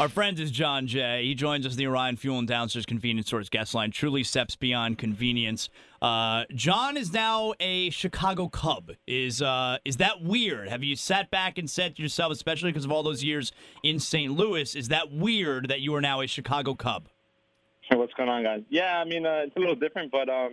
Our friend is Jon Jay. He joins us in the Orion Fuel and Downstairs Convenience Stores guest line. Truly steps beyond convenience. Uh, Jon is now a Chicago Cub. Is uh, is that weird? Have you sat back and said to yourself, especially because of all those years in St. Louis, is that weird that you are now a Chicago Cub? What's going on, guys? Yeah, I mean uh, it's a little different, but um,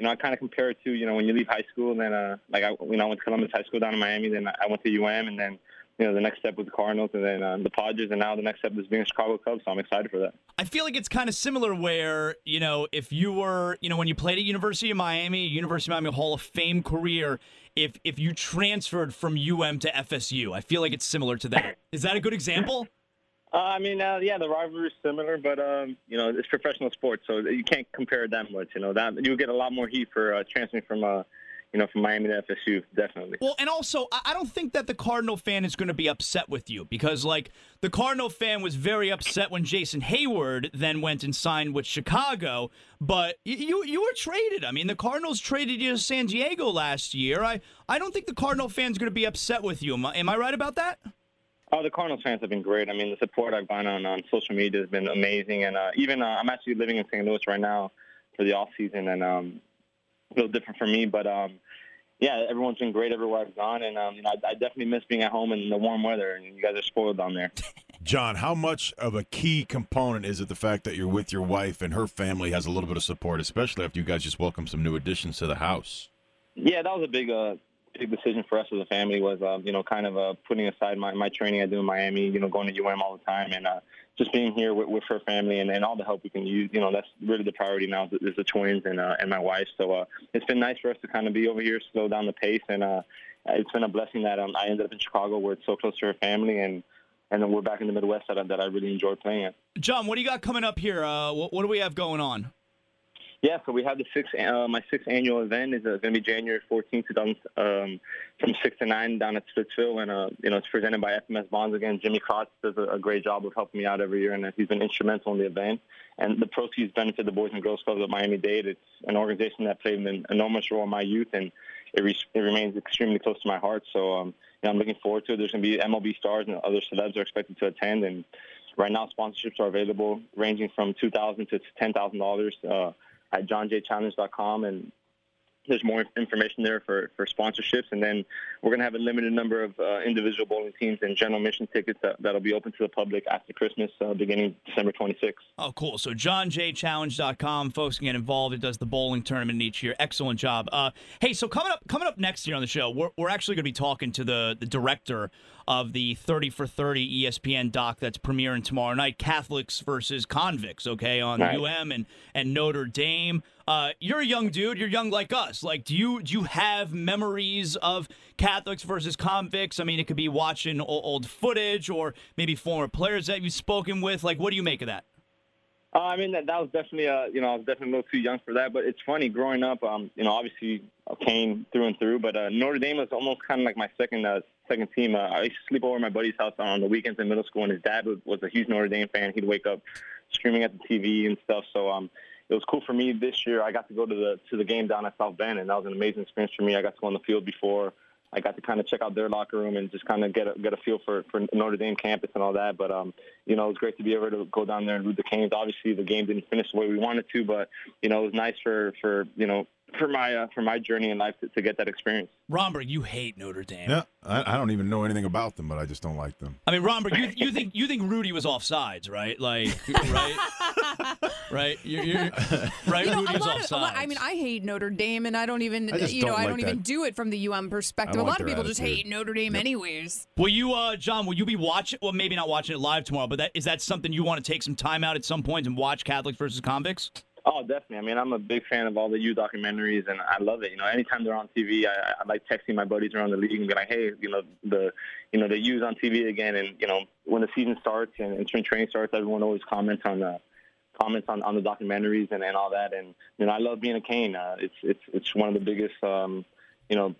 you know, I kind of compare it to you know when you leave high school, and then uh, like I, you know, I went to Columbus High School down in Miami, then I went to UM, and then you know, the next step was the Cardinals and then uh, the Padres, and now the next step is being a Chicago Cubs. So I'm excited for that. I feel like it's kind of similar where, you know, if you were, you know, when you played at University of Miami, University of Miami Hall of Fame career, if if you transferred from UM to FSU, I feel like it's similar to that. Is that a good example? Uh, I mean, uh, yeah, the rivalry is similar, but um, you know, it's professional sports, so you can't compare it that much. You know, that you get a lot more heat for uh, transferring from uh, you know, from Miami to FSU, definitely. Well, and also, I don't think that the Cardinal fan is going to be upset with you because, like, the Cardinal fan was very upset when Jason Heyward then went and signed with Chicago. But you you were traded. I mean, the Cardinals traded you to San Diego last year. I I don't think the Cardinal fan's going to be upset with you. Am I, am I right about that? Oh, the Cardinals fans have been great. I mean, the support I've gotten on, on social media has been amazing, and uh, even uh, I'm actually living in St. Louis right now for the off season, and um, a little different for me, but um, yeah, everyone's been great everywhere I've gone, and um, you know, I, I definitely miss being at home in the warm weather, and you guys are spoiled down there. Jon, how much of a key component is it the fact that you're with your wife and her family has a little bit of support, especially after you guys just welcomed some new additions to the house? Yeah, that was a big, uh, big decision for us as a family. Was uh, you know, kind of uh, putting aside my my training I do in Miami, you know, going to UM all the time, and uh, just being here with, with her family and, and all the help we can use. You know, that's really the priority now is the twins and uh, and my wife. So uh, it's been nice for us to kind of be over here, slow down the pace, and uh, it's been a blessing that um, I ended up in Chicago where it's so close to her family and. And then we're back in the Midwest that, that I really enjoy playing at. Jon, what do you got coming up here? Uh, what, what do we have going on? Yeah, so we have the sixth, uh, my sixth annual event is uh, going to be January 14th, 2000, um, from 6 to 9 down at Splitsville. And, uh, you know, it's presented by FMS Bonds again. Jimmy Krotz does a, a, great job of helping me out every year, and he's been instrumental in the event. And the proceeds benefit the Boys and Girls Clubs of Miami-Dade. It's an organization that played an enormous role in my youth, and it, re- it remains extremely close to my heart. So, um, you know, I'm looking forward to it. There's going to be MLB stars and other celebs are expected to attend. And right now, sponsorships are available ranging from 2,000 to $10,000. Uh, at johnjchallenge.com and there's more information there for, for sponsorships. And then we're going to have a limited number of uh, individual bowling teams and general mission tickets that, that'll be open to the public after Christmas, uh, beginning December 26th. Oh, cool. So johnjchallenge.com. Folks can get involved. It does the bowling tournament each year. Excellent job. Uh, hey, so coming up coming up next year on the show, we're, we're actually going to be talking to the, the director of the 30 for 30 ESPN doc that's premiering tomorrow night, Catholics versus Convicts, okay, on right. UM and, and Notre Dame. Uh, you're a young dude. You're young like us. Like, do you do you have memories of Catholics versus convicts? I mean, it could be watching old, old footage or maybe former players that you've spoken with. Like, what do you make of that? Uh, I mean, that, that was definitely, a, you know, I was definitely a little too young for that. But it's funny, growing up, um, you know, obviously came through and through. But uh, Notre Dame was almost kind of like my second uh, second team. Uh, I used to sleep over at my buddy's house on the weekends in middle school, and his dad was, a huge Notre Dame fan. He'd wake up screaming at the TV and stuff. So um, it was cool for me this year. I got to go to the to the game down at South Bend, and that was an amazing experience for me. I got to go on the field before. I got to kind of check out their locker room and just kind of get a, get a feel for, for Notre Dame campus and all that. But um, you know, it was great to be able to go down there and root the Canes. Obviously, the game didn't finish the way we wanted to, but you know, it was nice for for you know for my uh, for my journey in life to, to, get that experience. Romberg, you hate Notre Dame. Yeah, I, I, don't even know anything about them, but I just don't like them. I mean, Romberg, you, you think you think Rudy was offsides, right? Like, right, right, you're, you're, right. You know, Rudy was offsides. I mean, I hate Notre Dame, and I don't even, I you know, I don't even do it from the UM perspective. A lot of people attitude. just hate Notre Dame, yep. anyways. Will you, uh, Jon? Will you be watching? Well, maybe not watching it live tomorrow, but that is that something you want to take some time out at some point and watch Catholics versus convicts? Oh, definitely. I mean, I'm a big fan of all the U documentaries, and I love it. You know, anytime they're on TV, I, I like texting my buddies around the league and be like, "Hey, you know, the, you know, the U's on TV again." And you know, when the season starts and, and spring training starts, everyone always comments on the comments on, on the documentaries and, and all that. And you know, I love being a Cane. Uh, it's it's it's one of the biggest, um, you know,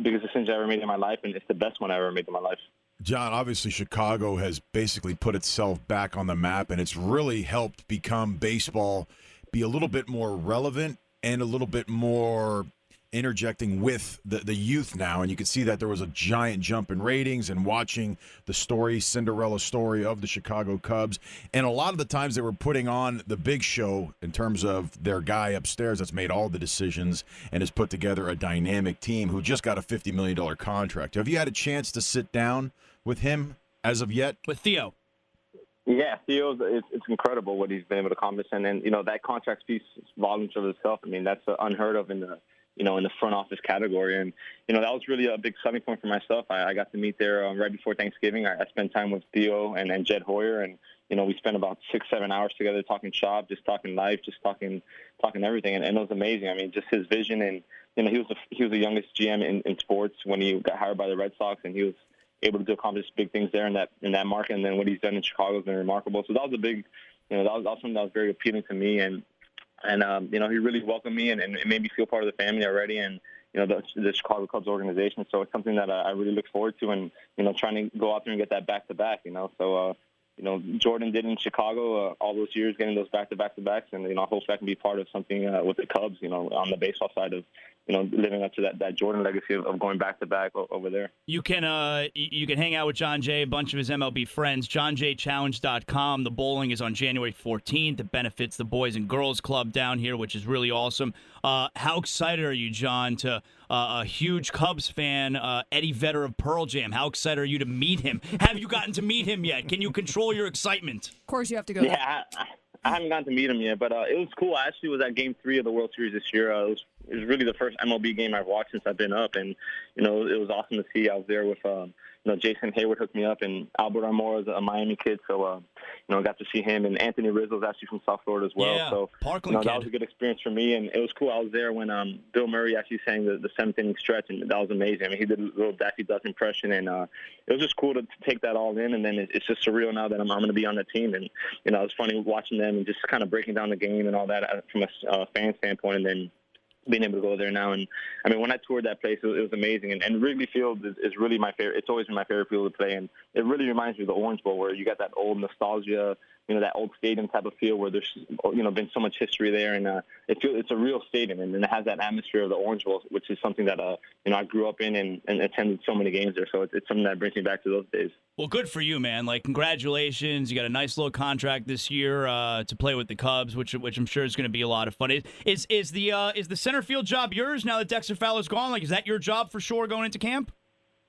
biggest decisions I ever made in my life, and it's the best one I ever made in my life. Jon, obviously Chicago has basically put itself back on the map, and it's really helped become baseball be a little bit more relevant and a little bit more interjecting with the, the youth now. And you can see that there was a giant jump in ratings and watching the story, Cinderella story of the Chicago Cubs. And a lot of the times they were putting on the big show in terms of their guy upstairs that's made all the decisions and has put together a dynamic team who just got a $50 million contract. Have you had a chance to sit down with him as of yet? With Theo. Yeah, Theo's it's, it's incredible what he's been able to accomplish, and then you know that contract piece volumes of itself. I mean, that's unheard of in the you know in the front office category, and you know that was really a big selling point for myself. I, I got to meet there um, right before Thanksgiving. I, I spent time with Theo and, and Jed Hoyer, and you know we spent about six seven hours together talking shop, just talking life, just talking talking everything, and, and it was amazing. I mean, just his vision, and you know he was the, he was the youngest GM in, in sports when he got hired by the Red Sox, and he was able to accomplish big things there in that in that market. And then what he's done in Chicago has been remarkable. So that was a big, you know, that was, something that was very appealing to me. And and um, you know, he really welcomed me and, and it made me feel part of the family already. And you know, the, the Chicago Cubs organization. So it's something that I, I really look forward to. And you know, trying to go out there and get that back to back. You know, so. uh you know, Jordan did in Chicago uh, all those years, getting those back to back to backs, and you know, I hope I can be part of something uh, with the Cubs. You know, on the baseball side of you know, living up to that, that Jordan legacy of, of going back to back over there. You can uh you can hang out with Jon Jay, a bunch of his MLB friends. JohnJayChallenge.com. The bowling is on January 14th. It benefits the Boys and Girls Club down here, which is really awesome. Uh, how excited are you, Jon, to uh, a huge Cubs fan, uh, Eddie Vedder of Pearl Jam? How excited are you to meet him? Have you gotten to meet him yet? Can you control your excitement? Of course, you have to go. Yeah. I, I haven't gotten to meet him yet, but uh, it was cool. I actually was at Game Three of the World Series this year. Uh, it was it was really the first MLB game I've watched since I've been up, and you know it was awesome to see. I was there with um, you know Jason Heyward hooked me up, and Albert Almora is a Miami kid, so uh, you know I got to see him, and Anthony Rizzo is actually from South Florida as well. Yeah, so Parkland you know, that was a good experience for me, and it was cool. I was there when um, Bill Murray actually sang the, the seventh inning stretch, and that was amazing. I mean, he did a little Daffy Duck impression, and uh, it was just cool to, to take that all in. And then it, it's just surreal now that I'm, I'm going to be on the team, and you know, it was funny watching them and just kind of breaking down the game and all that uh, from a uh, fan standpoint, and then being able to go there now. And I mean, when I toured that place, it was, amazing. And, and Wrigley Field is, is really my favorite. It's always been my favorite field to play. And it really reminds me of the Orange Bowl, where you got that old nostalgia, you know, that old stadium type of feel where there's, you know, been so much history there. And uh, it it's a real stadium, and, and it has that atmosphere of the Orange Bowl, which is something that, uh, you know, I grew up in and, and attended so many games there. So it's, it's something that brings me back to those days. Well, good for you, man. Like, congratulations. You got a nice little contract this year uh, to play with the Cubs, which which I'm sure is going to be a lot of fun. Is is, is the uh, is the center field job yours now that Dexter Fowler's gone? Like, is that your job for sure going into camp?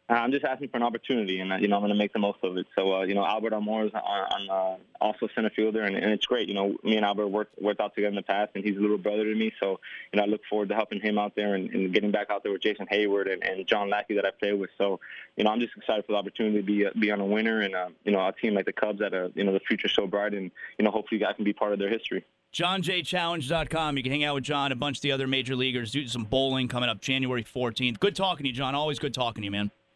I'm just asking for an opportunity, and uh, you know I'm going to make the most of it. So uh, you know Albert Almora is on, on uh, also center fielder, and, and it's great. You know me and Albert worked worked out together in the past, and he's a little brother to me. So you know I look forward to helping him out there and, and getting back out there with Jason Heyward and, and John Lackey that I play with. So you know I'm just excited for the opportunity to be uh, be on a winner and uh, you know a team like the Cubs that you know the future's so bright, and you know hopefully I can be part of their history. JohnJayChallenge.com. You can hang out with Jon, a bunch of the other major leaguers, do some bowling coming up January 14th. Good talking to you, Jon. Always good talking to you, man.